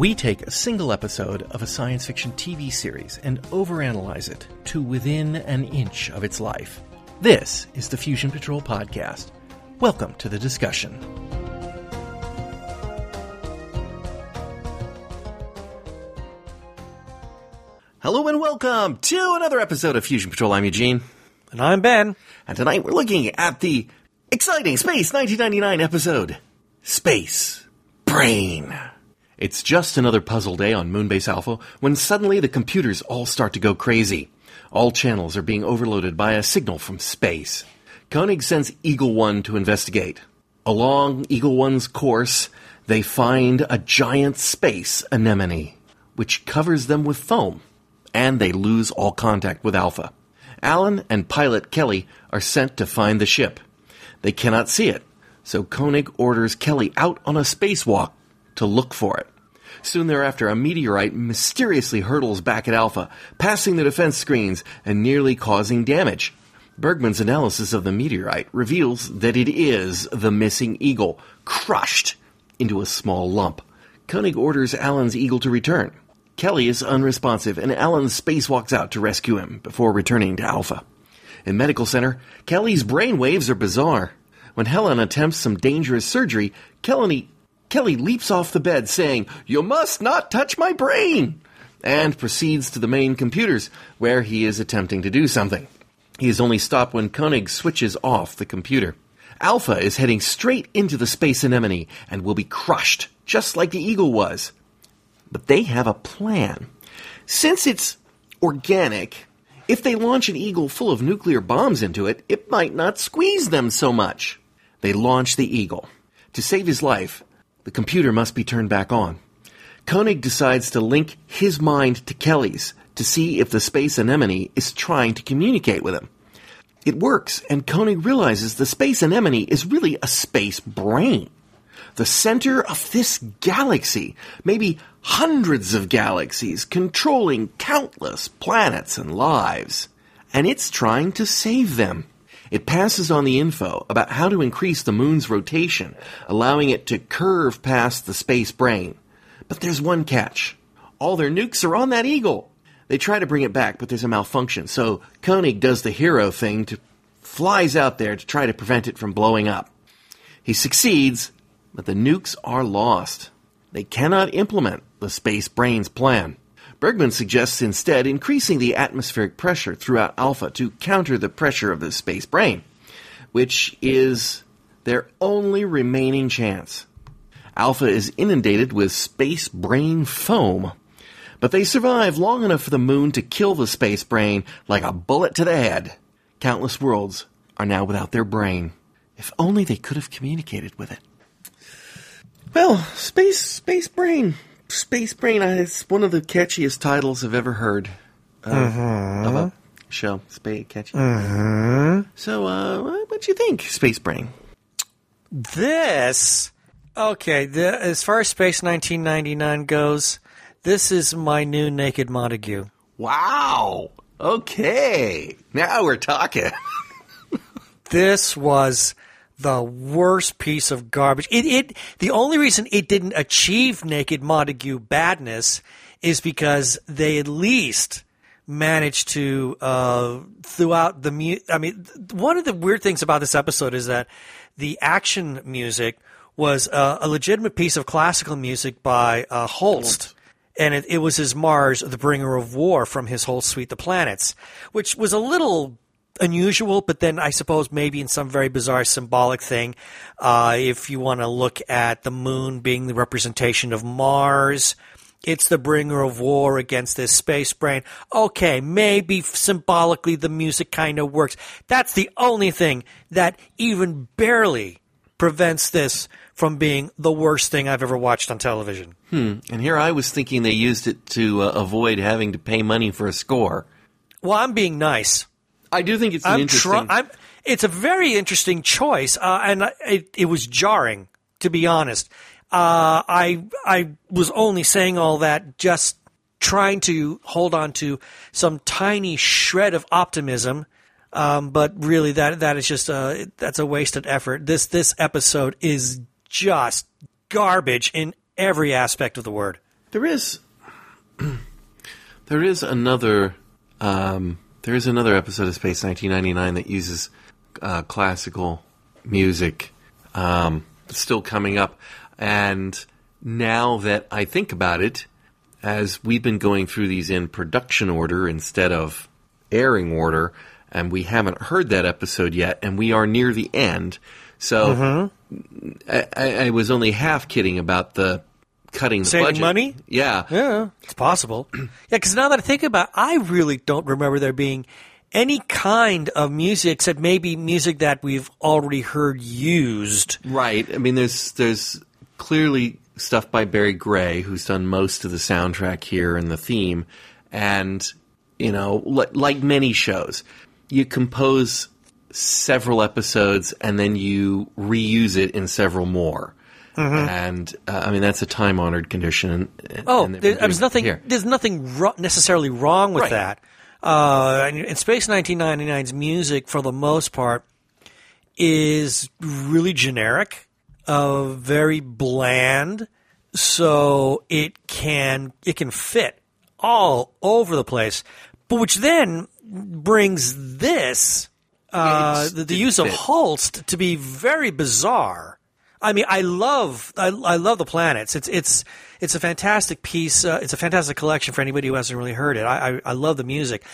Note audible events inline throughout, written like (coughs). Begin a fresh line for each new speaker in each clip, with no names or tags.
We take a single episode of a science fiction TV series and overanalyze it to within an inch of its life. This is the Fusion Patrol Podcast. Welcome to the discussion. Hello and welcome to another episode of Fusion Patrol. I'm Eugene.
And I'm Ben.
And tonight we're looking at the exciting Space 1999 episode Space Brain. It's just another puzzle day on Moonbase Alpha when suddenly the computers all start to go crazy. All channels are being overloaded by a signal from space. Koenig sends Eagle One to investigate. Along Eagle One's course, they find a giant space anemone, which covers them with foam, and they lose all contact with Alpha. Alan and pilot Kelly are sent to find the ship. They cannot see it, so Koenig orders Kelly out on a spacewalk to look for it. Soon thereafter, a meteorite mysteriously hurtles back at Alpha, passing the defense screens and nearly causing damage. Bergman's analysis of the meteorite reveals that it is the missing eagle, crushed into a small lump. Koenig orders Alan's eagle to return. Kelly is unresponsive, and Alan spacewalks out to rescue him before returning to Alpha. In Medical Center, Kelly's brain waves are bizarre. When Helen attempts some dangerous surgery, Kelly, Kelly leaps off the bed saying, You must not touch my brain! and proceeds to the main computers, where he is attempting to do something. He is only stopped when Koenig switches off the computer. Alpha is heading straight into the space anemone and will be crushed, just like the Eagle was. But they have a plan. Since it's organic, if they launch an Eagle full of nuclear bombs into it, it might not squeeze them so much. They launch the Eagle. To save his life, the computer must be turned back on. Koenig decides to link his mind to Kelly's to see if the space anemone is trying to communicate with him. It works, and Koenig realizes the space anemone is really a space brain. The center of this galaxy, maybe hundreds of galaxies, controlling countless planets and lives. And it's trying to save them. It passes on the info about how to increase the moon's rotation, allowing it to curve past the space brain. But there's one catch. All their nukes are on that eagle. They try to bring it back, but there's a malfunction. So Koenig does the hero thing to flies out there to try to prevent it from blowing up. He succeeds, but the nukes are lost. They cannot implement the space brain's plan. Bergman suggests instead increasing the atmospheric pressure throughout Alpha to counter the pressure of the space brain, which is their only remaining chance. Alpha is inundated with space brain foam, but they survive long enough for the moon to kill the space brain like a bullet to the head. Countless worlds are now without their brain. If only they could have communicated with it. Well, space space brain, space brain. It's one of the catchiest titles I've ever heard of, of a show. Space catchy. So, uh, what do you think, Space Brain?
This, okay, the, as far as Space 1999 goes, this is my new Naked Montague.
Wow. Okay, now we're talking. (laughs)
This was the worst piece of garbage. It, it, the only reason it didn't achieve Naked Montague badness is because they at least managed to uh, throughout the mu- I mean, one of the weird things about this episode is that the action music was uh, a legitimate piece of classical music by uh, Holst. And it, it was his Mars, the bringer of war, from his whole suite The planets, which was a little unusual, but then I suppose maybe in some very bizarre symbolic thing. Uh, if you want to look at the moon being the representation of Mars, it's the bringer of war against this space brain. Okay, maybe symbolically the music kind of works. That's the only thing that even barely prevents this from being the worst thing I've ever watched on television.
Hmm. And here I was thinking they used it to uh, avoid having to pay money for a score.
Well, I'm being nice.
I do think it's an
I'm
interesting.
try- I'm, it's a very interesting choice, uh, and it, it was jarring, to be honest. Uh, I I was only saying all that just trying to hold on to some tiny shred of optimism, um, but really that that is just a that's a wasted effort. This this episode is just garbage in every aspect of the word.
There is, (clears throat) there is another, um, there is another episode of Space 1999 that uses uh, classical music, um, still coming up. And now that I think about it, as we've been going through these in production order instead of airing order, and we haven't heard that episode yet, and we are near the end. So I, I, I was only half kidding about the cutting the
Saving
budget.
money?
Yeah.
Yeah, it's possible. (clears throat) yeah, because now that I think about it, I really don't remember there being any kind of music except maybe music that we've already heard used.
Right. I mean, there's there's clearly stuff by Barry Gray, who's done most of the soundtrack here and the theme, and you know, li- like many shows, you compose several episodes and then you reuse it in several more. And uh, I mean that's a time honored condition. and-
Oh,
and
there, there's nothing.
here.
There's nothing ro- necessarily wrong with
Right.
that. Uh, and, and Space 1999's music, for the most part, is really generic, uh, very bland. So it can it can fit all over the place, but which then brings this uh,
It's-
the, the use of
fit.
Holst to be very bizarre. I mean, I love I, I love the planets. It's it's it's a fantastic piece. Uh, it's a fantastic collection for anybody who hasn't really heard it. I, I I love the music.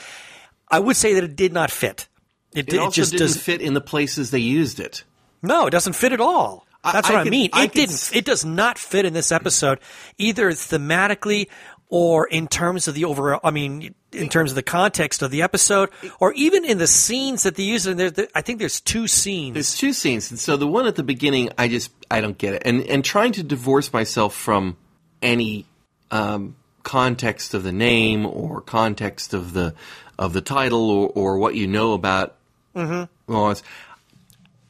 I would say that it did not fit. It,
It
it just
didn't
does
fit in the places they used it.
no, it doesn't fit at all. That's what I mean. It didn't.
s-
It does not fit in this episode, either thematically or in terms of the overall. I mean, in terms of the context of the episode, or even in the scenes that they use. And there, there- I think there's two scenes.
There's two scenes, and so the one at the beginning, I just I don't get it, and and trying to divorce myself from any um, context of the name or context of the of the title or, or what you know about Laws.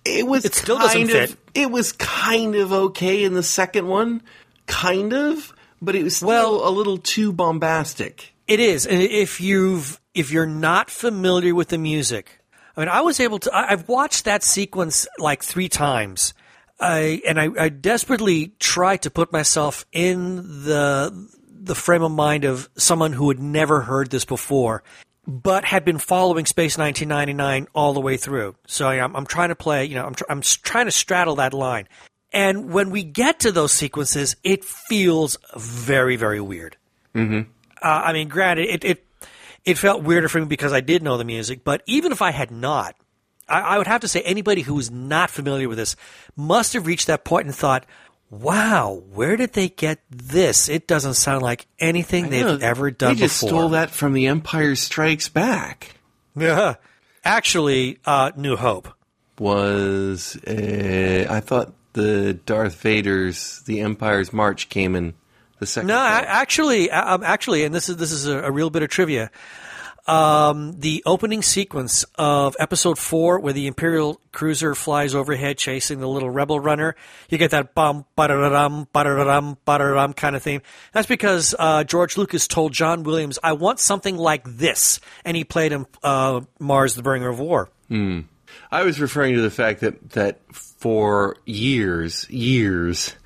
It was
It still doesn't
kind of
fit.
it was kind of okay in the second one, kind of, but it was still
Well-
a little too bombastic.
It is, and if you've if you're not familiar with the music, I mean, I was able to. I, I've watched that sequence like three times, I and I, I desperately tried to put myself in the the frame of mind of someone who had never heard this before, but had been following Space 1999 all the way through. So I, I'm, I'm trying to play. You know, I'm tr- I'm trying to straddle that line. And when we get to those sequences, it feels very, very weird. Mm-hmm. Uh, I mean, granted, it, it it felt weirder for me because I did know the music, but even if I had not, I, I would have to say anybody who was not familiar with this must have reached that point and thought, "Wow, where did they get this? It doesn't sound like anything they've ever done
They just
before."
stole that from The Empire Strikes Back.
Yeah, actually, uh, New Hope.
was uh, I thought the Darth Vader's The Empire's March came in the second.
No, a- actually, uh, um, actually, and this is this is a, a real bit of trivia. Um, the opening sequence of Episode Four, where the Imperial cruiser flies overhead chasing the little rebel runner, you get that bum ba-da-da-dum ba-da-da-dum ba-da-da-dum kind of theme. That's because uh, George Lucas told John Williams, "I want something like this," and he played him uh, Mars, the Bringer of War.
I was referring to the fact that that for years, years,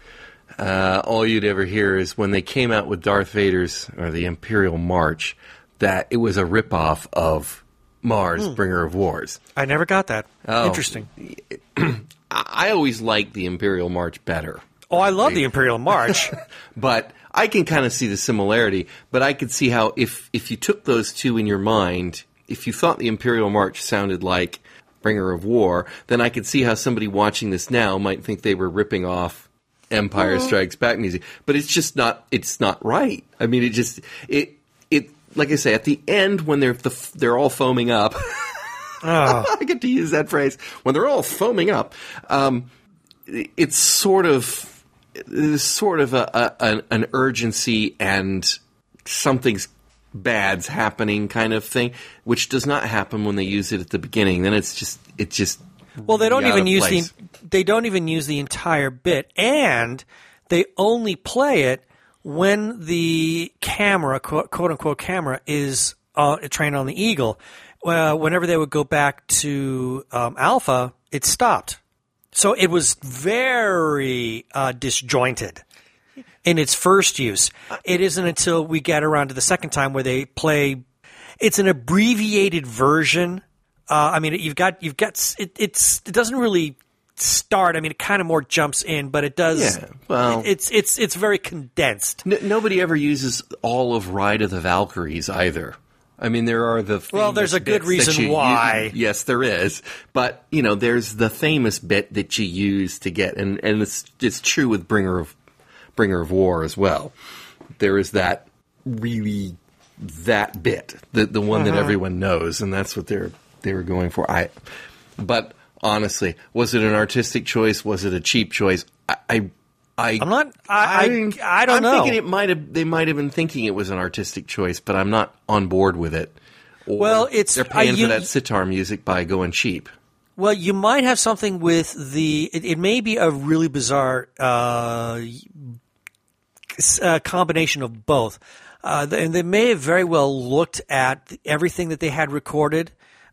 uh, all you'd ever hear is when they came out with Darth Vader's or the Imperial March, that it was a ripoff of Mars, Bringer of Wars.
I never got that.
Oh.
Interesting. (clears throat)
I, I always liked the Imperial March better.
Oh, I love the Imperial March. (laughs)
but I can kind of see the similarity. But I could see how if if you took those two in your mind, if you thought the Imperial March sounded like Bringer of War, then I could see how somebody watching this now might think they were ripping off Empire Strikes Back music. But it's just not. It's not right. I mean, it just it it like I say at the end when they're the, they're all foaming up. (laughs) I get to use that phrase when they're all foaming up. Um, it's sort of there's sort of a, a an, an urgency and something's bad's happening kind of thing, which does not happen when they use it at the beginning. Then it's just it just
Well, they don't even use
place.
the they don't even use the entire bit, and they only play it when the camera, quote, quote unquote, camera is uh, trained on the Eagle. Well, whenever they would go back to um, Alpha, it stopped. So it was very uh, disjointed. in its first use. It isn't until we get around to the second time where they play. It's an abbreviated version. Uh, I mean, you've got you've got it, it's it doesn't really start. I mean, it kind of more jumps in, but it does.
Yeah, well-
it's it's it's very condensed.
N- nobody ever uses all of Ride of the Valkyries either. I mean, there are the
Well, there's a good reason
you- you-
why.
yes, there is, but you know, there's the famous bit that you use to get, and and it's it's true with Bringer of Bringer of War as well. There is that really that bit, the the one
Uh-huh.
that everyone knows, and that's what they're they were going for. I, but honestly, was it an artistic choice? Was it a cheap choice? I. I I,
I'm not. I I, I don't
I'm
know.
thinking it might have. They might have been thinking it was an artistic choice, but I'm not on board with it. Or
Well, it's-
they're paying
I- you-
for that sitar music by going cheap.
Well, you might have something with the. It, it may be a really bizarre uh, uh, combination of both. Uh, and they may have very well looked at everything that they had recorded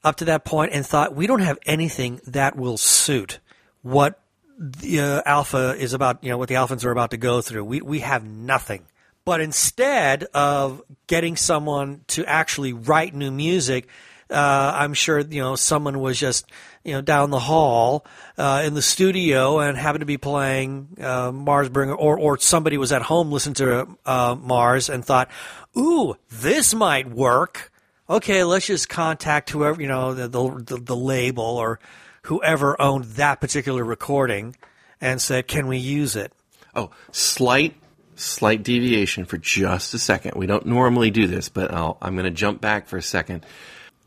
up to that point and thought, we don't have anything that will suit what the uh, alpha is about, you know, what the alphans are about to go through. We, we have nothing. But instead of getting someone to actually write new music, uh, I'm sure you know someone was just you know down the hall uh, in the studio and happened to be playing uh, Mars Bringer, or or somebody was at home listening to uh, Mars and thought, "Ooh, this might work." Okay, let's just contact whoever you know the the, the label or whoever owned that particular recording and said, "Can we use it?"
Oh, slight, slight deviation for just a second. We don't normally do this, but I'll, I'm going to jump back for a second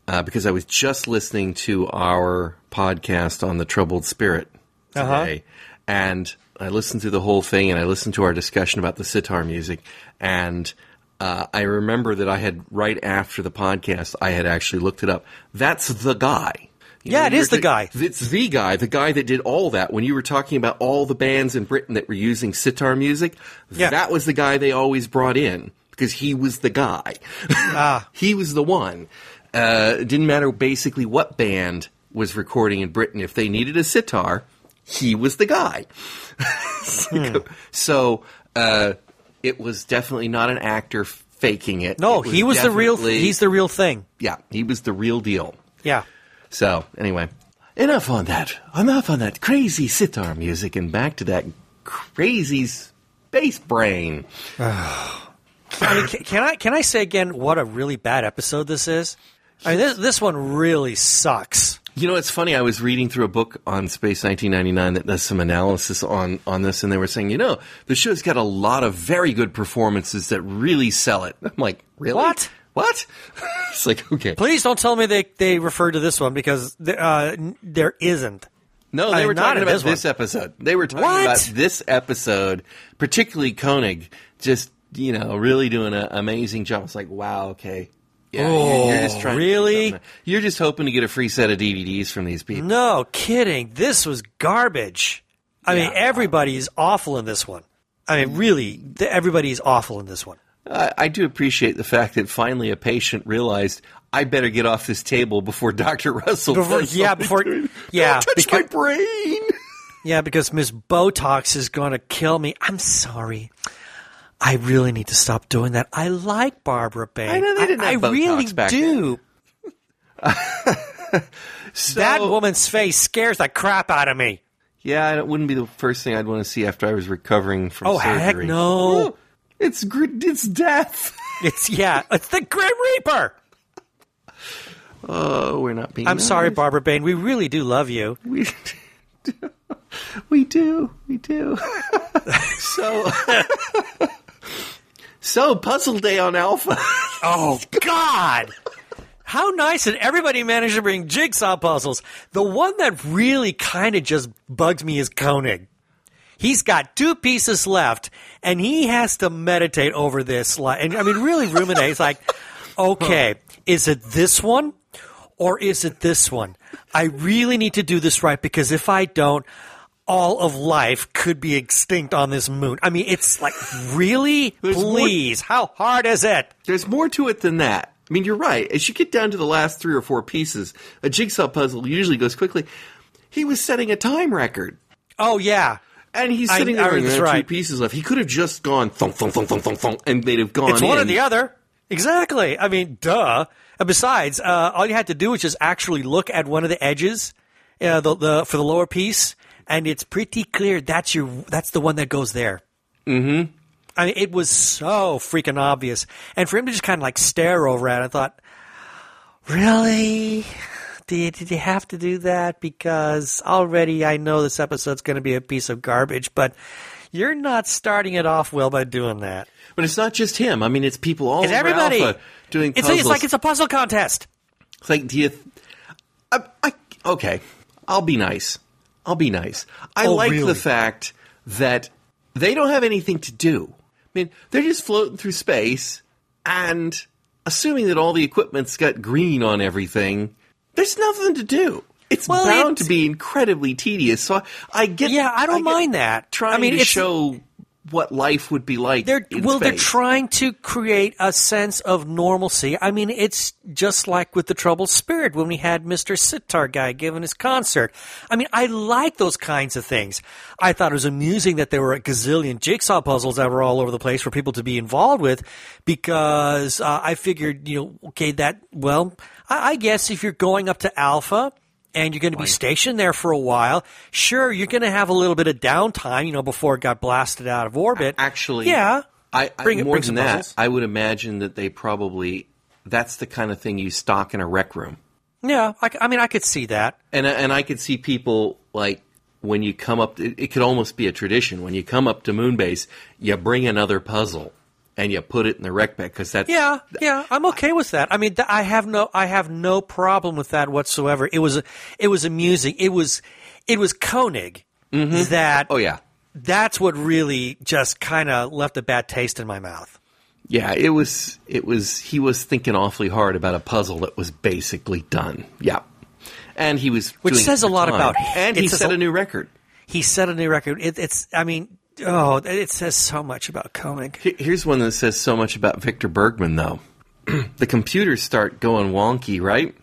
uh, because I was just listening to our podcast on the troubled spirit today, and I listened through the whole thing, and I listened to our discussion about the sitar music, and. Uh, I remember that I had right after the podcast, I had actually looked it up. That's the guy. You
Yeah, it
you're
the guy.
It's the guy, the guy that did all that. When you were talking about all the bands in Britain that were using sitar music,
Yeah.
that was the guy they always brought in because he was the guy. (laughs)
Ah.
he was the one. Uh, it didn't matter basically what band was recording in Britain. If they needed a sitar, he was the guy. (laughs)
Hmm.
So uh, it was definitely not an actor faking it.
No,
It
he was the real. He's the real thing.
yeah, he was the real deal.
Yeah.
So anyway, enough on that. Enough on that crazy sitar music, and back to that crazy space brain. (sighs)
I mean, can, can I can I say again what a really bad episode this is? I mean, this this one really sucks.
You know, it's funny. I was reading through a book on Space 1999 that does some analysis on on this, and they were saying, you know, the show's got a lot of very good performances that really sell it. I'm like, really?
What?
What? (laughs) it's like, okay.
Please don't tell me they they refer to this one because th- uh, n- there isn't.
No, they
Uh,
were talking about
this
episode. They were talking
What?
about this episode, particularly Koenig, just you know, really doing an amazing job. It's like, wow, okay, yeah, you're, you're just
Oh,
trying.
really?
You're just hoping to get a free set of DVDs from these people.
No kidding. This was garbage. I mean, everybody is awful in this one. I mean, really, everybody is awful in this one.
I, I do appreciate the fact that finally a patient realized I better get off this table before (laughs) Doctor Russell.
Before- yeah, before- yeah,
touch
because-
my brain. (laughs)
Yeah, because Miss Botox is going to kill me. I'm sorry. I really need to stop doing that. I like Barbara Bain.
I know they didn't
I,
have
I
Botox
really
back
do. (laughs) that woman's face scares the crap out of me.
Yeah, it wouldn't be the first thing I'd want to see after I was recovering from
Oh,
surgery.
heck no.
It's gr- it's death. (laughs)
It's yeah, it's the Grim Reaper.
Oh, we're not being.
I'm sorry. Barbara Bain. We really do love you.
We (laughs) do. We do. We do. so, so puzzle day on Alpha. (laughs)
Oh God. How nice that everybody managed to bring jigsaw puzzles. The one that really kind of just bugs me is Koenig. He's got two pieces left, and he has to meditate over this. And I mean, really ruminate. He's like, (laughs) okay, is it this one or is it this one? I really need to do this right because if I don't, all of life could be extinct on this moon. I mean, it's like, really? (laughs)
There's more-
Please, how hard is it?
There's more to it than that. I mean, you're right. As you get down to the last three or four pieces, a jigsaw puzzle usually goes quickly. He was setting a time record.
Oh, yeah.
And he's sitting
I-
there and
that's
there are two
right.
pieces left. He could have just gone thunk, thunk, thunk, thunk, thunk, thunk, and they'd have gone
It's
in.
one or the other. Exactly. I mean, duh. And besides, uh, all you had to do was just actually look at one of the edges, uh, the, the for the lower piece, and it's pretty clear that's your that's the one that goes there. Mm-hmm. I mean, it was so freaking obvious, and for him to just kind of like stare over at, it, I thought, really. Did you, did you have to do that? Because already I know this episode's going to be a piece of garbage, but you're not starting it off well by doing that.
But it's not just him. I mean, it's people all
It's
over
everybody
doing
It's,
puzzles.
it's like it's a puzzle contest.
It's like, do you? Th- I, I, okay, I'll be nice. I'll be nice. I
Oh,
like
really?
the fact that they don't have anything to do. I mean, they're just floating through space, and assuming that all the equipment's got green on everything, there's nothing to do. It's
Well,
bound
it's-
to be incredibly tedious. So I, I get.
Yeah, I don't
get
mind that.
Trying
I mean,
to show what life would be like.
They're well, they're trying to create a sense of normalcy. I mean, it's just like with the Troubled Spirit when we had Mr. Sitar guy giving his concert. I mean, I like those kinds of things. I thought it was amusing that there were a gazillion jigsaw puzzles that were all over the place for people to be involved with, because uh, I figured, you know, okay, that well, I, I guess if you're going up to Alpha. And you're going to be stationed there for a while. Sure, you're going to have a little bit of downtime, you know, before it got blasted out of orbit.
Actually,
yeah.
I, I
Bring-
more
bring
than that.
puzzles.
I would imagine that they probably that's the kind of thing you stock in a rec room,
Yeah, I mean, I could see that.
and I- and I could see people like when you come up. It, it could almost be a tradition when you come up to Moonbase, you bring another puzzle and you put it in the rec bag because that's
Yeah, yeah, I'm okay with that. I mean, th- I have no, I have no problem with that whatsoever. It was, it was amusing. It was, it was Koenig mm-hmm. that.
Oh yeah,
that's what really just kind of left a bad taste in my mouth.
yeah. It was it was he was thinking awfully hard about a puzzle that was basically done. Yeah, and he was
Which says a lot
time.
about him.
and he set
a-
a new record.
He set a new record. It, it's, I mean, oh, it says so much about Koenig.
Here's one that says so much about Victor Bergman, though. (clears throat) the computers start going wonky, right?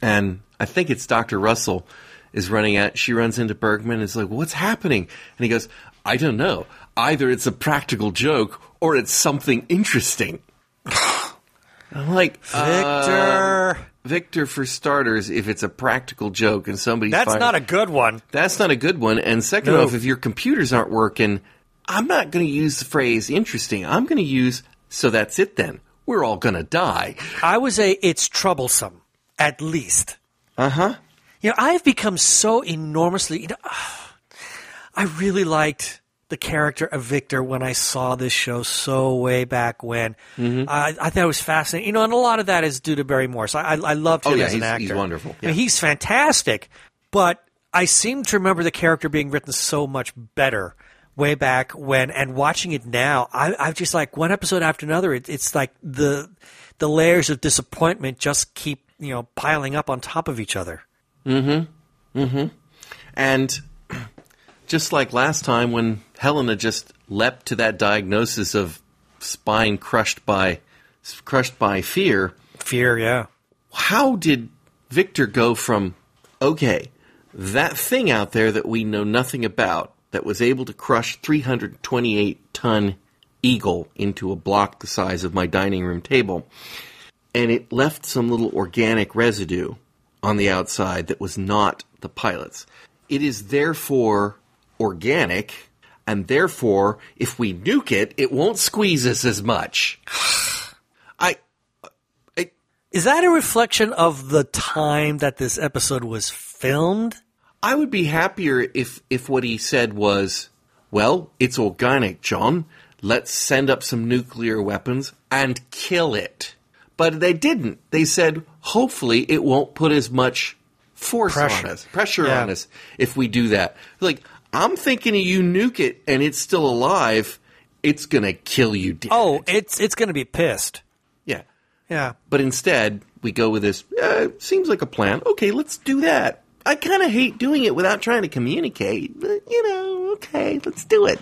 And I think it's Dr. Russell is running out. She runs into Bergman and is like, What's happening? And he goes, I don't know. Either it's a practical joke or it's something interesting. (sighs) I'm like,
Victor,
uh, Victor, for starters, if it's a practical joke and somebody
that's not a good one.
that's not a good one. And second
No.
off, if your computers aren't working, I'm not going to use the phrase interesting. I'm going to use, so that's it then. We're all going to die.
I would say it's troublesome, at least.
Uh huh.
You know, I've become so enormously. You know, (sighs) I really liked the character of Victor when I saw this show so way back when.
Mm-hmm.
I, I thought it was fascinating. You know, and a lot of that is due to Barry Morse. I, I, I loved him
Oh, yeah,
as an
he's-
actor.
he's wonderful.
I mean, he's fantastic. But I seem to remember the character being written so much better way back when, and watching it now, I, I just like one episode after another. It, it's like the the layers of disappointment just keep you know piling up on top of each other. Mm-hmm. Mm-hmm.
And just like last time when Helena just leapt to that diagnosis of spine crushed by crushed by fear,
Fear, yeah.
how did Victor go from okay, that thing out there that we know nothing about that was able to crush 328 ton eagle into a block the size of my dining room table and it left some little organic residue on the outside that was not the pilot's. It is therefore organic and therefore if we nuke it it won't squeeze us as much. (sighs) I I
Is that a reflection of the time that this episode was filmed?
I would be happier if if what he said was, "Well, it's organic, John. Let's send up some nuclear weapons and kill it." But they didn't. They said, "Hopefully, it won't put as much force
Pressure.
on us, pressure
Yeah.
on us if we do that." Like, I'm thinking you nuke it and it's still alive, it's gonna kill you dead.
Oh, it's it's going to be pissed.
yeah.
Yeah.
But instead, we go with this. Uh, seems like a plan. Okay, let's do that. I kind of hate doing it without trying to communicate. But, you know, okay, let's do it.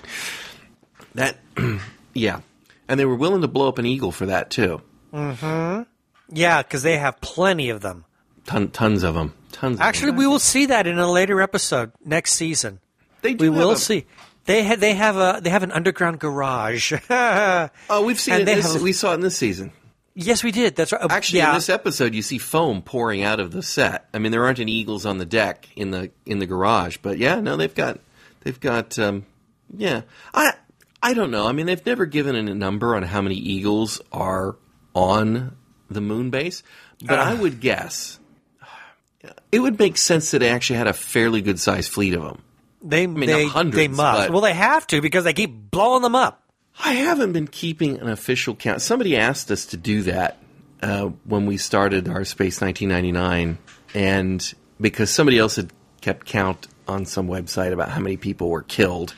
That, (clears throat) yeah. And they were willing to blow up an eagle for that too. Mhm.
Yeah, because they have plenty of them.
Ton, tons of them. Tons.
Actually,
of them.
we will see that in a later episode next season.
They do
We will
a-
see. They had they have a they have an underground garage. (laughs)
Oh, we've seen
And
it. This, we saw it in this season.
yes, we did. That's right. Uh,
Actually,
yeah.
in this episode, you see foam pouring out of the set. I mean, there aren't any eagles on the deck in the in the garage, but yeah, no, they've got they've got um, yeah. I I don't know. I mean, they've never given a number on how many eagles are on the moon base, but I would guess it would make sense that they actually had a fairly good sized fleet of them.
They
mean,
they,
hundreds,
they must. Well, they have to because they keep blowing them up.
I haven't been keeping an official count. Somebody asked us to do that uh, when we started our Space 1999, and because somebody else had kept count on some website about how many people were killed,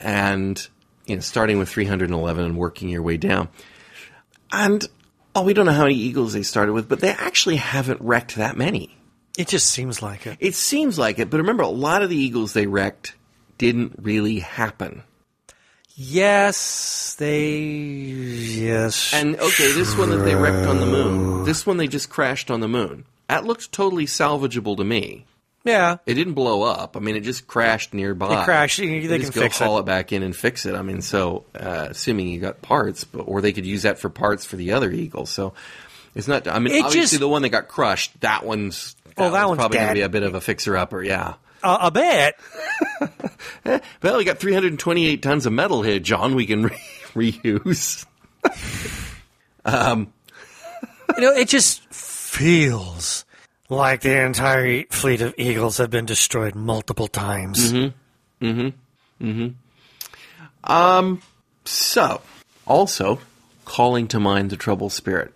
and you know, starting with 311 and working your way down. And oh, we don't know how many eagles they started with, but they actually haven't wrecked that many.
It just seems like it.
It seems like it, but remember, a lot of the eagles they wrecked didn't really happen.
Yes, they. Yes.
And okay, this one that they wrecked on the moon, this one they just crashed on the moon. That looked totally salvageable to me.
yeah.
It didn't blow up. I mean, it just crashed nearby.
It crashed. They
They
can
just go haul
it.
it back in and fix it. I mean, so uh, assuming you got parts, but or they could use that for parts for the other Eagle. So it's not. I mean,
It
obviously
just-
the one that got crushed, that one's.
Oh, that one's
probably going to be a bit of a fixer upper. Yeah.
Uh, a bit. (laughs)
Well, we got 328 tons of metal here, John. We can re- (laughs) reuse.
You know, it just feels like the entire fleet of eagles have been destroyed multiple times.
Um, so, also calling to mind the trouble spirit.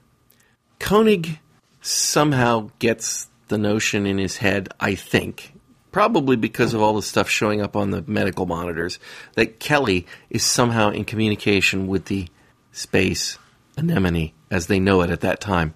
Koenig somehow gets the notion in his head, I think, probably because of all the stuff showing up on the medical monitors, that Kelly is somehow in communication with the space anemone as they know it at that time.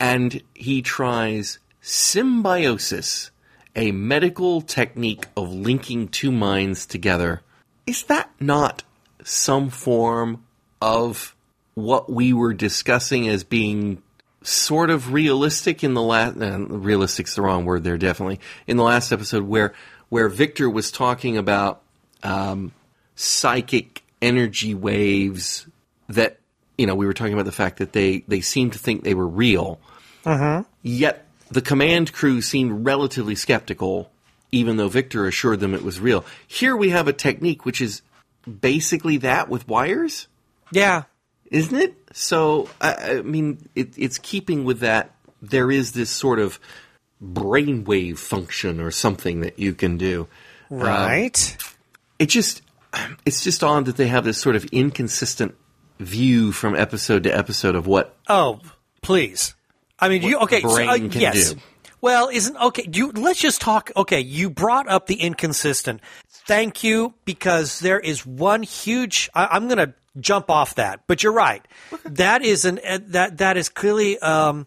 And he tries symbiosis, a medical technique of linking two minds together. Is that not some form of what we were discussing as being sort of realistic in the last uh, realistic's the wrong word there definitely in the last episode where where Victor was talking about um, psychic energy waves that you know we were talking about the fact that they they seemed to think they were real. Yet the command crew seemed relatively skeptical even though Victor assured them it was real. Here we have a technique which is basically that with wires?
Yeah.
Isn't it? So, I, I mean, it, it's keeping with that. There is this sort of brainwave function or something that you can do.
Right.
It just, it's just odd that they have this sort of inconsistent view from episode to episode of what.
oh, please. I mean, you okay? so, uh, yes.
do.
Well, isn't okay? You let's just talk. Okay, you brought up the inconsistent. Thank you, because there is one huge. I, I'm going to jump off that, but you're right. That is an uh, that that is clearly um,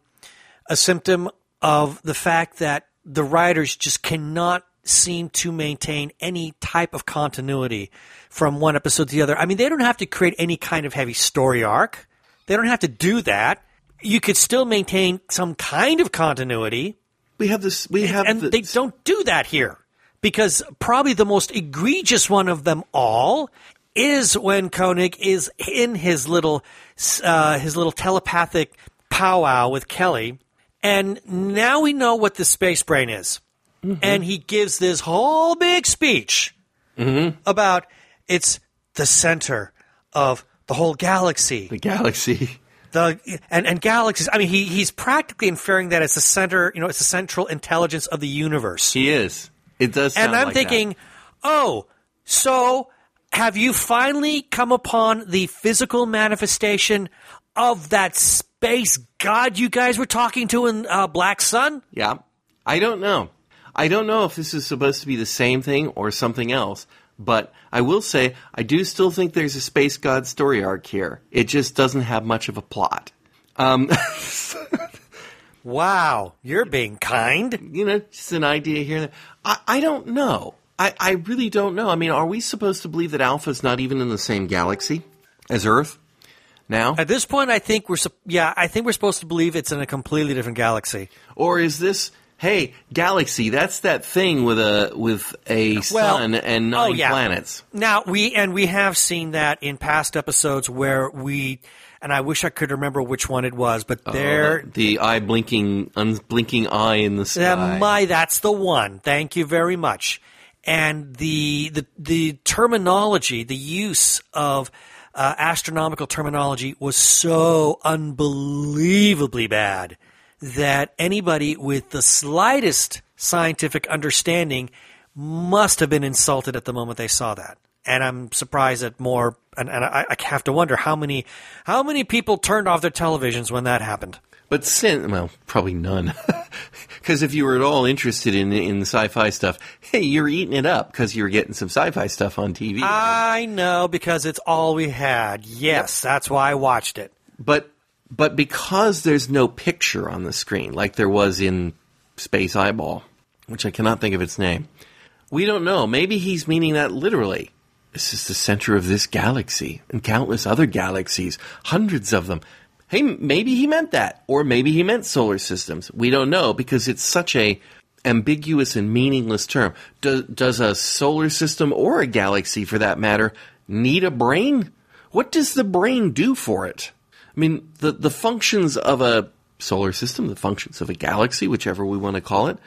a symptom of the fact that the writers just cannot seem to maintain any type of continuity from one episode to the other. I mean, they don't have to create any kind of heavy story arc. They don't have to do that. You could still maintain some kind of continuity,
We have this. We have
and
the,
they don't do that here because probably the most egregious one of them all is when Koenig is in his little uh, his little telepathic powwow with Kelly, and now we know what the space brain is, and he gives this whole big speech about it's the center of the whole galaxy
the galaxy.
The and, and galaxies. I mean, he he's practically inferring that it's the center. You know, it's the central intelligence of the universe.
He is. It does. Sound
and I'm
like that.
thinking, oh, so have you finally come upon the physical manifestation of that space god you guys were talking to in uh, Black Sun?
Yeah. I don't know. I don't know if this is supposed to be the same thing or something else, but I will say I do still think there's a space god story arc here. It just doesn't have much of a plot. Um, (laughs)
Wow, you're being kind.
you know, just an idea here. and there. I, I don't know. I, I really don't know. I mean, are we supposed to believe that Alpha's not even in the same galaxy as Earth now?
At this point, I think we're yeah, I think we're supposed to believe it's in a completely different galaxy.
Or is this hey, galaxy, that's that thing with a with a sun and nine
oh, yeah.
planets.
Now we and we have seen that in past episodes where we and I wish I could remember which one it was, but there
The eye blinking, unblinking eye in the sky.
Uh, my, that's the one. Thank you very much. And the the the terminology, the use of uh, astronomical terminology was so unbelievably bad that anybody with the slightest scientific understanding must have been insulted at the moment they saw that. And I'm surprised that more, and, and I, I have to wonder how many, how many people turned off their televisions when that happened.
But since, well, probably none. (laughs) Because if you were at all interested in in sci-fi stuff, hey, you're eating it up because you're getting some sci-fi stuff on TV.
I know because it's all we had. Yes, that's why I watched it.
but but because there's no picture on the screen like there was in Space Eyeball, which I cannot think of its name, we don't know. Maybe he's meaning that literally. This is the center of this galaxy and countless other galaxies, hundreds of them. Hey, maybe he meant that, or maybe he meant solar systems. We don't know because it's such a ambiguous and meaningless term. Do, does a solar system or a galaxy, for that matter, need a brain? What does the brain do for it? I mean, the the functions of a solar system, the functions of a galaxy, whichever we want to call it,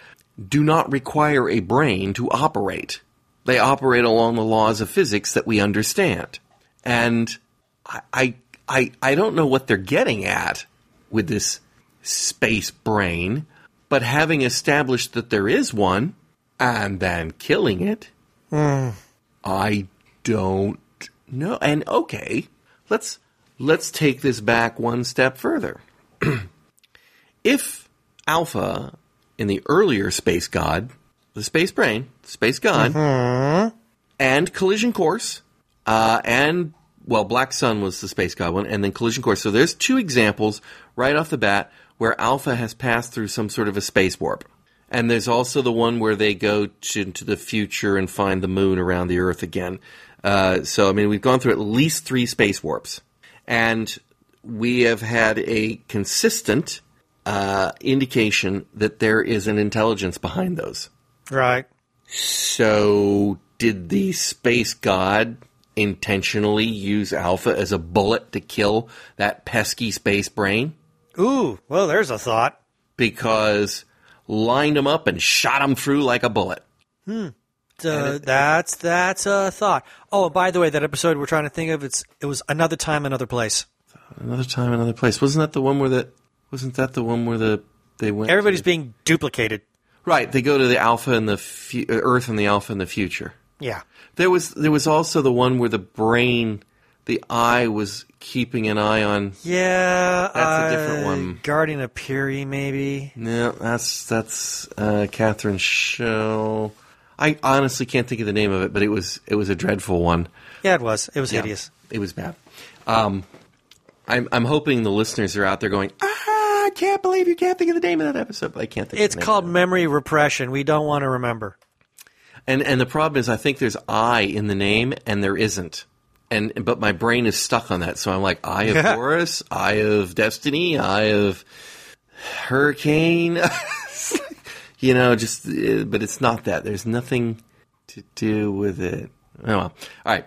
do not require a brain to operate. They operate along the laws of physics that we understand. And I, I, I, I don't know what they're getting at with this space brain, but having established that there is one and then killing it, hmm. I don't know. And okay, let's let's take this back one step further. (clears throat) if Alpha in the earlier Space God, the Space Brain, Space God, and Collision Course, uh, and well, Black Sun was the Space God one, and then Collision Course. So there's two examples right off the bat where Alpha has passed through some sort of a space warp. And there's also the one where they go to, into the future and find the moon around the Earth again. Uh, so, I mean, we've gone through at least three space warps. And we have had a consistent uh, indication that there is an intelligence behind those.
Right.
So, did the space god intentionally use Alpha as a bullet to kill that pesky space brain?
Ooh, well, there's a thought.
Because lined him up and shot him through like a bullet.
Uh, that's that's a thought. Oh, by the way, that episode we're trying to think of it's it was another time, another place.
Another time, another place. Wasn't that the one where the wasn't that the one where the they went?
Everybody's
to-
being duplicated.
right. They go to the Alpha and the fu- uh, Earth and the Alpha in the future.
Yeah.
There was there was also the one where the brain, the eye was keeping an eye on.
Yeah.
That's a different
uh,
one.
Guardian of Piri, maybe.
No, that's that's uh, Catherine Shell. I honestly can't think of the name of it, but it was it was a dreadful one.
Yeah, it was. It was
Yeah,
hideous.
It was bad. Um, I'm I'm hoping the listeners are out there going, ah, I can't believe you can't think of the name of that episode. But I can't think.
It's
of the name
called memory repression. We don't want to remember.
And and the problem is, I think there's I in the name, and there isn't. And but my brain is stuck on that, so I'm like, Eye of (laughs) Horus, Eye of Destiny, Eye of Hurricane. (laughs) you know, just uh, but it's not that. There's nothing to do with it. Oh well. All right.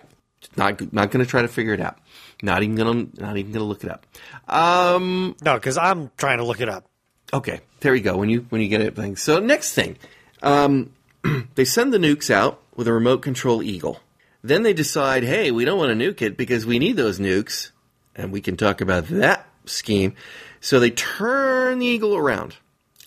Not not going to try to figure it out. Not even going to not even going to look it up. Um
No, because I'm trying to look it up.
Okay, there you go. When you when you get it, thing. So next thing, um, (clears throat) they send the nukes out with a remote control Eagle. Then they decide, hey, we don't want to nuke it because we need those nukes, and we can talk about that scheme. So they turn the Eagle around,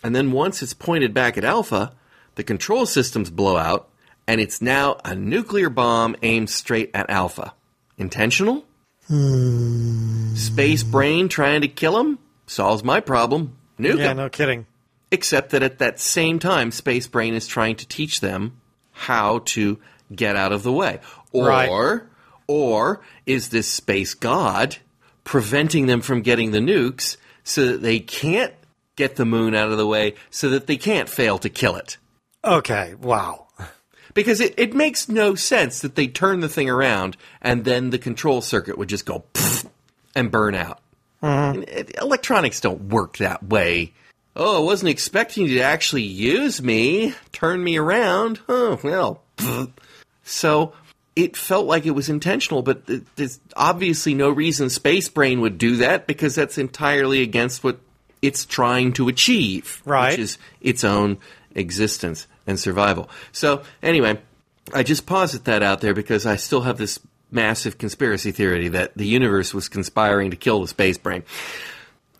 and then once it's pointed back at Alpha, the control systems blow out, and it's now a nuclear bomb aimed straight at Alpha. Intentional? Hmm. Space brain trying to kill him solves my problem. Nuke
Yeah,
him.
no kidding.
Except that at that same time, Space Brain is trying to teach them how to get out of the way. Or,
Right.
or is this space god preventing them from getting the nukes so that they can't get the moon out of the way so that they can't fail to kill it?
Okay, wow.
Because it, it makes no sense that they turn the thing around and then the control circuit would just go and burn out. Mm-hmm. And it- electronics don't work that way. Oh, I wasn't expecting you to actually use me, turn me around. Oh, well. So it felt like it was intentional, but there's obviously no reason Space Brain would do that because that's entirely against what it's trying to achieve,
Right.
which is its own existence and survival. So anyway, I just posit that out there because I still have this massive conspiracy theory that the universe was conspiring to kill the Space Brain.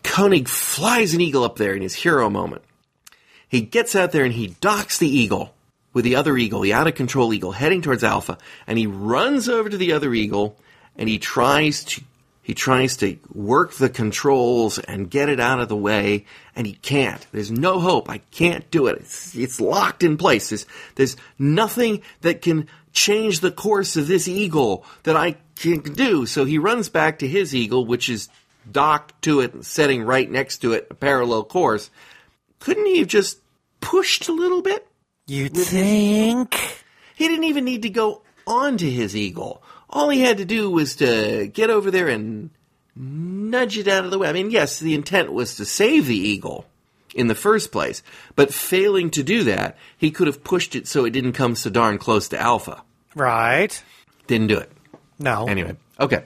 Koenig flies an eagle up there in his hero moment. He gets out there and he docks the eagle with the other eagle, the out of control eagle, heading towards Alpha, and he runs over to the other eagle and he tries to he tries to work the controls and get it out of the way, and he can't. There's no hope. I can't do it. It's, it's locked in place. There's, there's nothing that can change the course of this eagle that I can do. So he runs back to his eagle, which is docked to it and setting right next to it, a parallel course. Couldn't he have just pushed a little bit?
You think?
He didn't even need to go onto his eagle. All he had to do was to get over there and nudge it out of the way. I mean, yes, the intent was to save the eagle in the first place, but failing to do that, he could have pushed it so it didn't come so darn close to Alpha.
Right.
Didn't do it.
No.
Anyway, okay.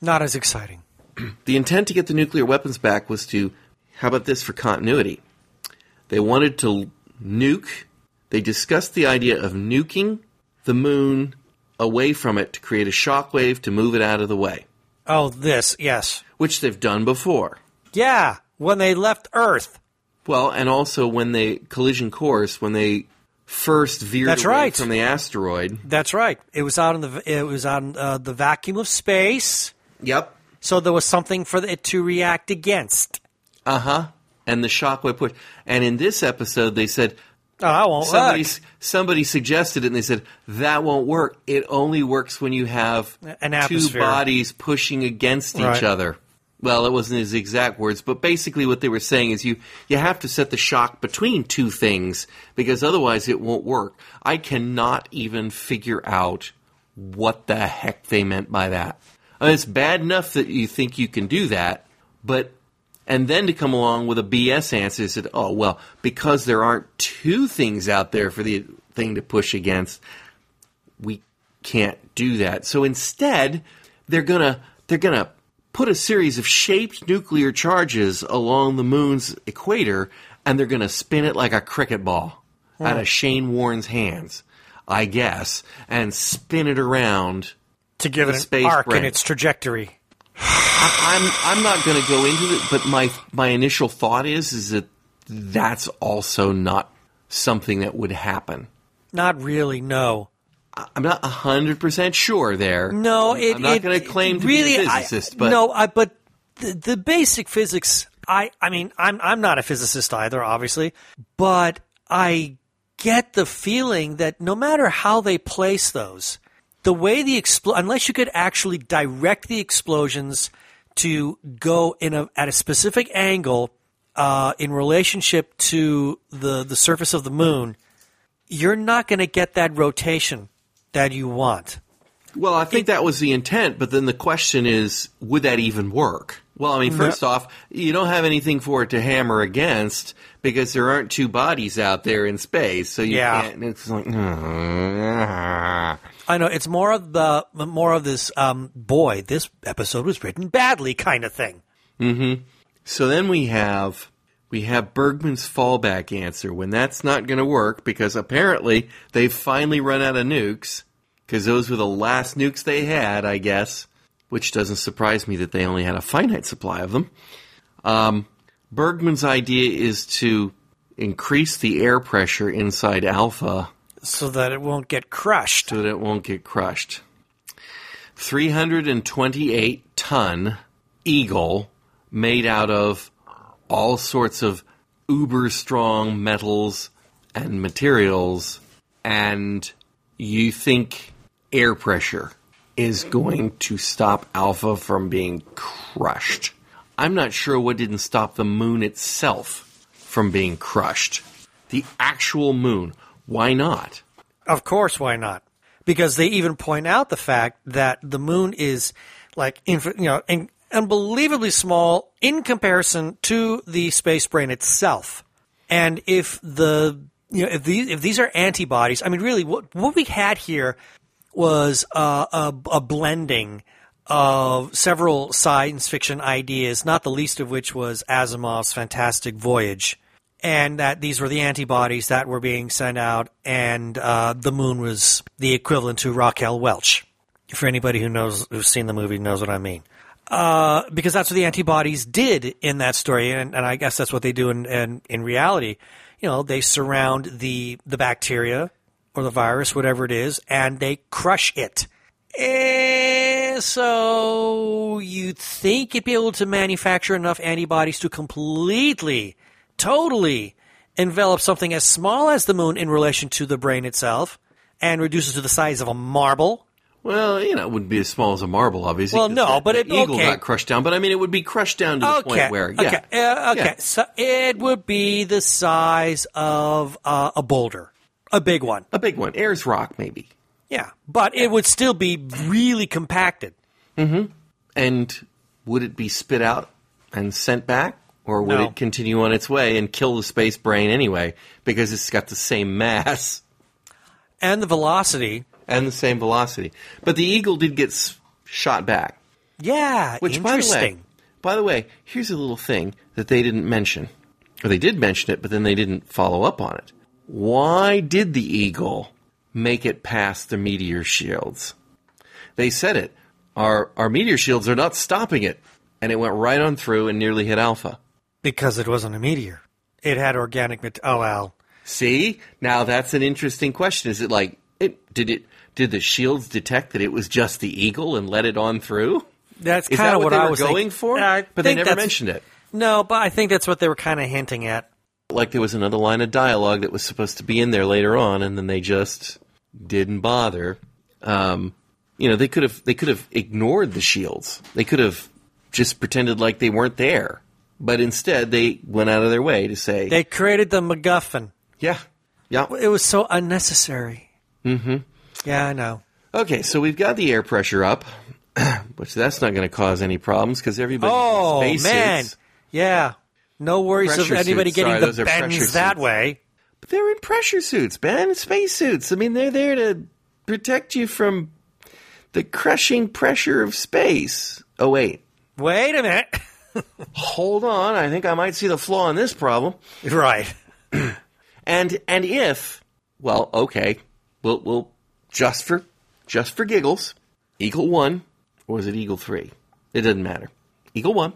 Not as exciting. (clears throat)
The intent to get the nuclear weapons back was to, how about this for continuity? They wanted to nuke, they discussed the idea of nuking the moon away from it to create a shockwave to move it out of the way,
Oh, this, yes.
which they've done before.
Yeah, when they left Earth.
Well, and also when they collision course, when they first veered
That's
away
right.
from the asteroid.
That's right. It was out in the it was on uh, the vacuum of space,
Yep.
so there was something for it to react against.
Uh huh. And the shockwave push. And in this episode, they said
Oh, that won't
somebody
work.
somebody suggested it, and they said that won't work. It only works when you have
An
two
atmosphere.
bodies pushing against each other. Well, it wasn't his exact words, but basically what they were saying is you you have to set the shock between two things because otherwise it won't work. I cannot even figure out what the heck they meant by that. I mean, it's bad enough that you think you can do that, but and then to come along with a BS answer is that oh well because there aren't two things out there for the thing to push against, we can't do that. So instead, they're gonna they're gonna put a series of shaped nuclear charges along the moon's equator, and they're gonna spin it like a cricket ball out of Shane Warne's hands, I guess, and spin it around.
to give it an
space
arc in its trajectory.
I'm I'm not going to go into it, but my my initial thought is is that that's also not something that would happen.
Not really. No.
I'm not hundred percent sure there.
No. It,
I'm not going to claim to
really,
be a
I-
physicist, but
no. I, but the, the basic physics. I. I mean, I'm. I'm not a physicist either, obviously, but I get the feeling that no matter how they place those, the way the expl- unless you could actually direct the explosions to go in a at a specific angle uh, in relationship to the the surface of the moon, you're not going to get that rotation that you want.
well, I think that was the intent. But then the question is, would that even work? Well, I mean, first off, you don't have anything for it to hammer against because there aren't two bodies out there in space, so you
Yeah.
can't. It's like. (laughs)
I know it's more of the more of this um, boy. This episode was written badly kind of thing.
So then we have we have Bergman's fallback answer when that's not going to work because apparently they've finally run out of nukes because those were the last nukes they had, I guess. Which doesn't surprise me that they only had a finite supply of them. Um, Bergman's idea is to increase the air pressure inside Alpha
so that it won't get crushed.
so that it won't get crushed. 328 ton Eagle made out of all sorts of uber strong metals and materials, and you think air pressure is going to stop Alpha from being crushed. I'm not sure what didn't stop the moon itself from being crushed. The actual moon. Why not?
Of course, why not? Because they even point out the fact that the moon is like, you know, in, unbelievably small in comparison to the space brain itself. And if the you know if these if these are antibodies, I mean, really, what what we had here was uh, a, a blending of several science fiction ideas, not the least of which was Asimov's Fantastic Voyage, and that these were the antibodies that were being sent out, and uh, the moon was the equivalent to Raquel Welch. For anybody who knows who's seen the movie knows what I mean. Uh, because that's what the antibodies did in that story, and, and I guess that's what they do in, in in reality. You know, they surround the the bacteria or the virus, whatever it is, and they crush it. And so you'd think you'd be able to manufacture enough antibodies to completely, totally envelops something as small as the moon in relation to the brain itself and reduces it to the size of a marble.
Well, you know, it wouldn't be as small as a marble, obviously.
Well, no, but
the
it-
eagle
okay.
got crushed down. But I mean, it would be crushed down to the
Okay.
point where, yeah,
okay. uh, okay.
Yeah.
So it would be the size of uh, a boulder, a big one.
a big one, Ayers Rock, maybe.
Yeah, but it would still be really compacted.
And would it be spit out and sent back, or would
No.
it continue on its way and kill the space brain anyway because it's got the same mass
And the velocity.
and the same velocity? But the eagle did get s- shot back.
Yeah,
Which, by the way, by the way, here's a little thing that they didn't mention, or they did mention it, but then they didn't follow up on it. Why did the eagle make it past the meteor shields? They said it. Our our meteor shields are not stopping it, and it went right on through and nearly hit Alpha.
Because it wasn't a meteor. It had organic mat- Oh, well.
See, now that's an interesting question. Is it like it did it? Did the shields detect that it was just the eagle and let it on through?
That's kind
that
of
what,
I was
going
thinking.
for?
I
but they never mentioned it.
No, but I think that's what they were kind of hinting at.
like there was another line of dialogue that was supposed to be in there later on, and then they just didn't bother. Um, you know, they could have they could have ignored the shields. They could have just pretended like they weren't there. But instead, they went out of their way to say,
They created the MacGuffin.
"Yeah, yeah."
It was so unnecessary. Mm-hmm. Yeah, I know.
Okay, so we've got the air pressure up, (clears throat) which that's not going to cause any problems because everybody
Oh,
space
man.
suits.
Yeah. No worries
Pressure
of anybody
suits.
getting
Sorry,
the
are pressure
bends that
suits.
way.
But they're in pressure suits, Ben. Space suits. I mean, they're there to protect you from the crushing pressure of space. Oh, wait.
Wait a minute. (laughs)
Hold on. I think I might see the flaw in this problem.
right. (clears throat)
And and if, well, okay, we'll we'll just for just for giggles, Eagle one or is it Eagle three? It doesn't matter. Eagle one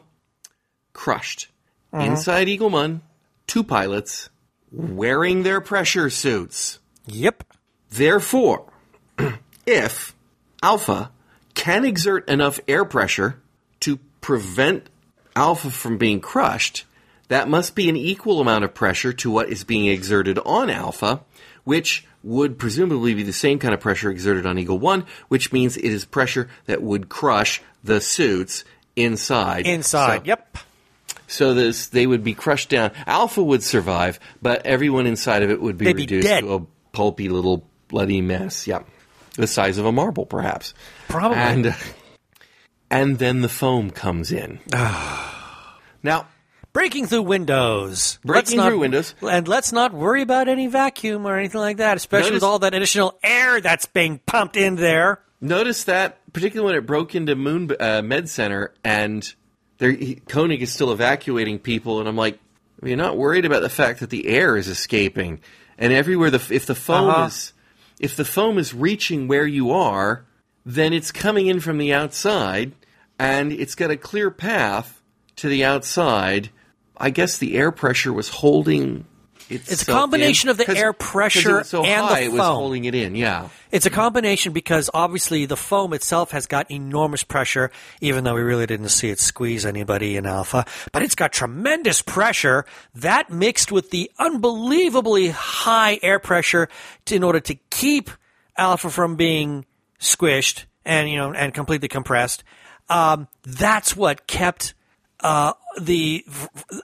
crushed mm-hmm. inside Eagle one, two pilots wearing their pressure suits.
Yep.
Therefore, (clears throat) if Alpha can exert enough air pressure to prevent Alpha from being crushed, that must be an equal amount of pressure to what is being exerted on Alpha, which would presumably be the same kind of pressure exerted on Eagle 1, which means it is pressure that would crush the suits inside.
Inside.
So-
Yep.
so this they would be crushed down. Alpha would survive, but everyone inside of it would be reduced
dead.
to a pulpy little bloody mess. Yep, the size of a marble, perhaps.
Probably.
And uh, and then the foam comes in. (sighs) now,
Breaking through windows.
Breaking
Let's not-
through windows.
And let's not worry about any vacuum or anything like that, especially
Notice-
with all that additional air that's being pumped in there.
notice that particularly when it broke into Moon uh, Med Center, and there, he, Koenig is still evacuating people, and I'm like, you're not worried about the fact that the air is escaping, and everywhere the if the foam
Uh-huh.
is if the foam is reaching where you are, then it's coming in from the outside, and it's got a clear path to the outside. I guess the air pressure was holding.
It's a combination of the air pressure
so
and the
foam. it was holding it in. Yeah.
It's a combination because obviously the foam itself has got enormous pressure, even though we really didn't see it squeeze anybody in alpha. But it's got tremendous pressure. That mixed with the unbelievably high air pressure to, in order to keep alpha from being squished and you know and completely compressed. Um, that's what kept uh, the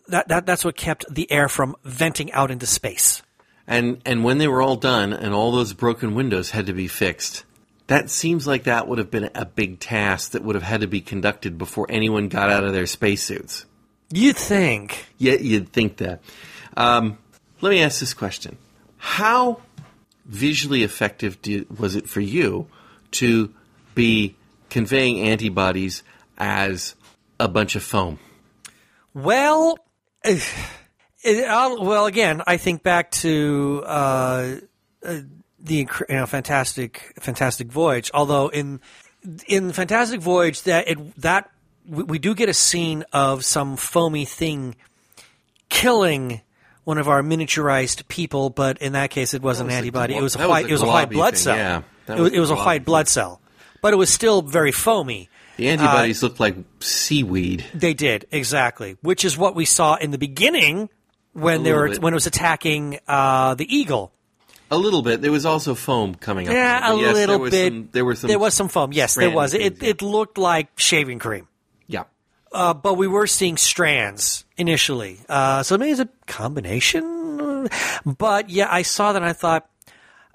that, that that's what kept the air from venting out into space.
And and when they were all done and all those broken windows had to be fixed, That seems like that would have been a big task that would have had to be conducted before anyone got out of their spacesuits.
You'd think?
Yeah, you'd think that. Um, let me ask this question: How visually effective was it for you to be conveying antibodies as a bunch of foam?
Well, it, I'll- well, again, I think back to uh, uh, the you know, fantastic, fantastic voyage. Although in in Fantastic Voyage, that it that we, we do get a scene of some foamy thing killing one of our miniaturized people, but in that case, it wasn't an
was a
antibody.
glo-
it was a
was
white.
a
it was a white blood
thing,
cell.
yeah. That
it was, it was a white blood cell, but it was still very foamy.
The antibodies looked like seaweed.
They did exactly, which is what we saw in the beginning when they were
bit.
when it was attacking uh, the eagle.
A little bit. There was also foam coming up.
Yeah, a
yes,
little
there
bit.
Some, there was some.
There was some foam. Yes, there was.
things,
It
yeah.
it looked like shaving cream,
Yeah.
uh, but we were seeing strands initially. Uh, so maybe it's a combination. But yeah, I saw that and I thought,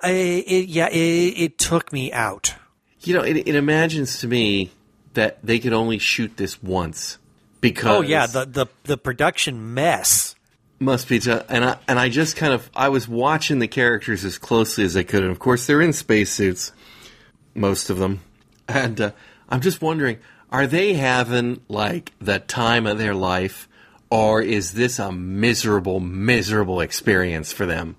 I, it, yeah, it, it took me out.
You know, it, it imagines to me that they could only shoot this once because.
Oh yeah, the the the production mess.
must be. T- and I and I just kind of I was watching the characters as closely as I could, and of course they're in spacesuits, most of them, and uh, I'm just wondering, are they having like the time of their life, or is this a miserable, miserable experience for them?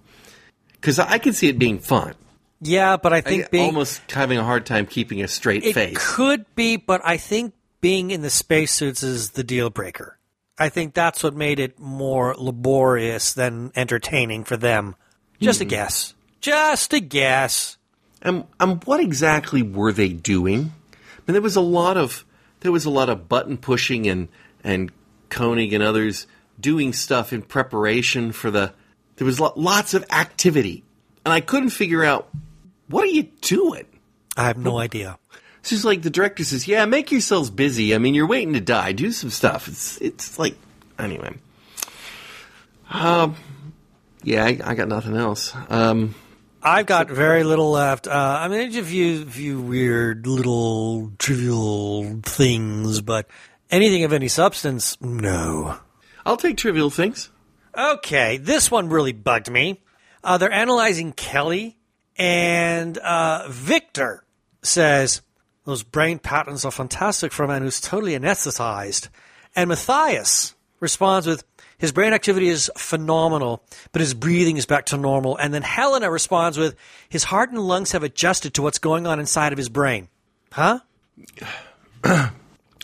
Because I can see it being fun.
Yeah, but I think
I-
being
almost having a hard time keeping a straight
It
face.
could be, but I think being in the spacesuits is the deal breaker. I think that's what made it more laborious than entertaining for them. Just a hmm. guess. Just a guess.
And, and what exactly were they doing? I mean, there was a lot of there was a lot of button pushing and and Koenig and others doing stuff in preparation for the. There was lots of activity, and I couldn't figure out what are you doing.
I have no idea.
It's just like the director says, "Yeah, make yourselves busy. I mean, you're waiting to die. Do some stuff." It's it's like anyway. Um, yeah, I, I got nothing else. Um,
I've got very little left. Uh, I mean, there's a few, few weird little trivial things, but anything of any substance, no.
I'll take trivial things.
Okay, this one really bugged me. Uh, they're analyzing Kelly, and uh, Victor says, Those brain patterns are fantastic for a man who's totally anesthetized. And Mathias responds with, His brain activity is phenomenal, but his breathing is back to normal. And then Helena responds with, His heart and lungs have adjusted to what's going on inside of his brain. Huh? (clears throat)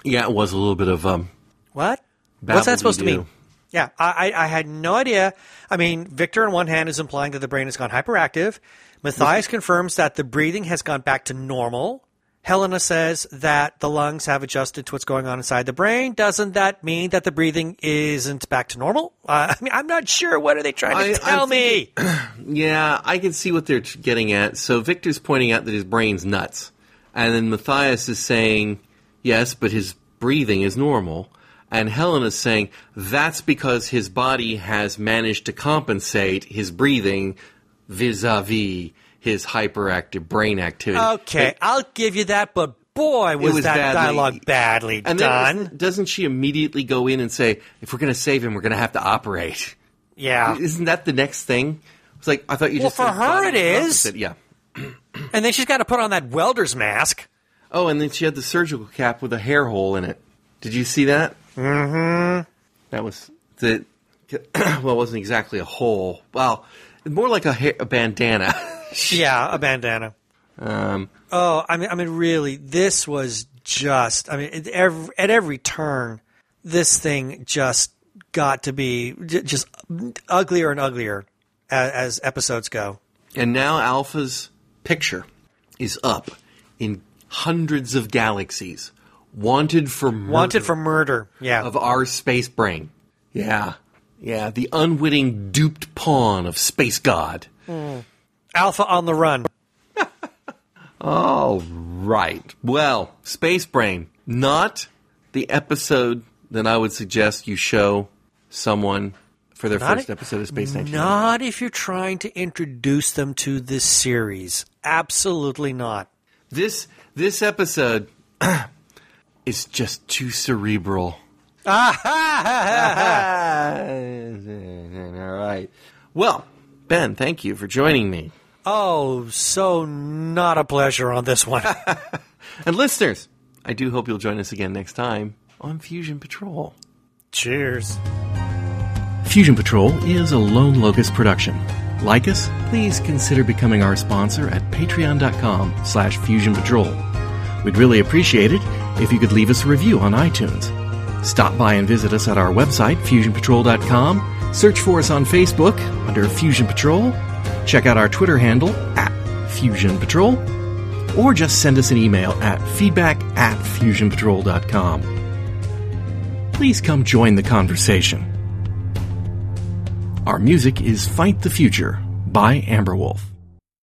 Yeah, it was a little bit of um.
What? What's that supposed to mean? Yeah, I, I, had no idea. I mean, Victor on one hand is implying that the brain has gone hyperactive. Mathias confirms that the breathing has gone back to normal. Helena says that the lungs have adjusted to what's going on inside the brain. Doesn't that mean that the breathing isn't back to normal? Uh, I mean, I'm not sure. What are they trying to
I-
tell me? (clears throat)
Yeah, I can see what they're getting at. So Victor's pointing out that his brain's nuts, and then Mathias is saying yes, but his breathing is normal. And Helen is saying that's because his body has managed to compensate his breathing vis-a-vis his hyperactive brain activity.
Okay, I'll give you that, but boy, was,
was
that
badly-
dialogue badly
And
done.
isn't- doesn't she immediately go in and say, "If we're going to save him, we're going to have to operate"?
yeah.
Isn't that the next thing? It's like I thought you
Well,
just
for her it is.
Yeah.
And then she's got to put on that welder's mask.
Oh, and then she had the surgical cap with a hair hole in it. Did you see that? Mm-hmm. That was the (coughs) well, it wasn't exactly a hole. Well, more like a, hair, a bandana. (laughs)
Yeah, a bandana.
um,
Oh, I mean, I mean, really, this was just. I mean, at every, at every turn, this thing just got to be j- just uglier and uglier as, as episodes go.
and now Alpha's picture is up in hundreds of galaxies, wanted for murder
Wanted for murder. Yeah.
of our space brain. Yeah, yeah, the unwitting duped pawn of space god. Hmm.
Alpha on the run. (laughs)
All right. Well, Space Brain, not the episode that I would suggest you show someone for their
Not
first
i-
episode of Space Nation.
Not if you're trying to introduce them to this series. Absolutely not.
This this episode (clears throat) is just too cerebral.
Ah, (laughs)
All right. Well, Ben, thank you for joining me.
oh, so not a pleasure on this one. (laughs)
And listeners, I do hope you'll join us again next time on Fusion Patrol.
Cheers.
Fusion Patrol is a Lone Locust production. Like us, please consider becoming our sponsor at patreon.com slash fusion patrol. We'd really appreciate it if you could leave us a review on iTunes. Stop by and visit us at our website, fusionpatrol.com. Search for us on Facebook under Fusion Patrol. Check out our Twitter handle at Fusion Patrol. Or just send us an email at feedback at fusionpatrol.com. Please come join the conversation. Our music is Fight the Future by Amberwolf.